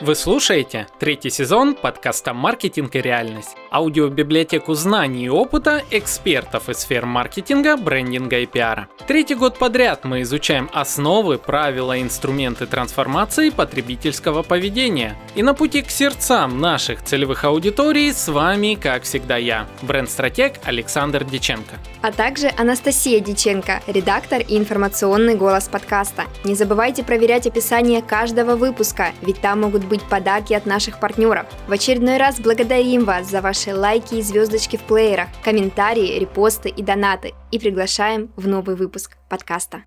Вы слушаете третий сезон подкаста «Маркетинг и реальность» аудиобиблиотеку знаний и опыта экспертов из сфер маркетинга, брендинга и пиара. Третий год подряд мы изучаем основы, правила и инструменты трансформации потребительского поведения. И на пути к сердцам наших целевых аудиторий с вами, как всегда, я, бренд-стратег Александр Диченко. А также Анастасия Диченко, редактор и информационный голос подкаста. Не забывайте проверять описание каждого выпуска, ведь там могут быть подарки от наших партнеров. В очередной раз благодарим вас за ваши лайки и звездочки в плеерах, комментарии, репосты и донаты и приглашаем в новый выпуск подкаста.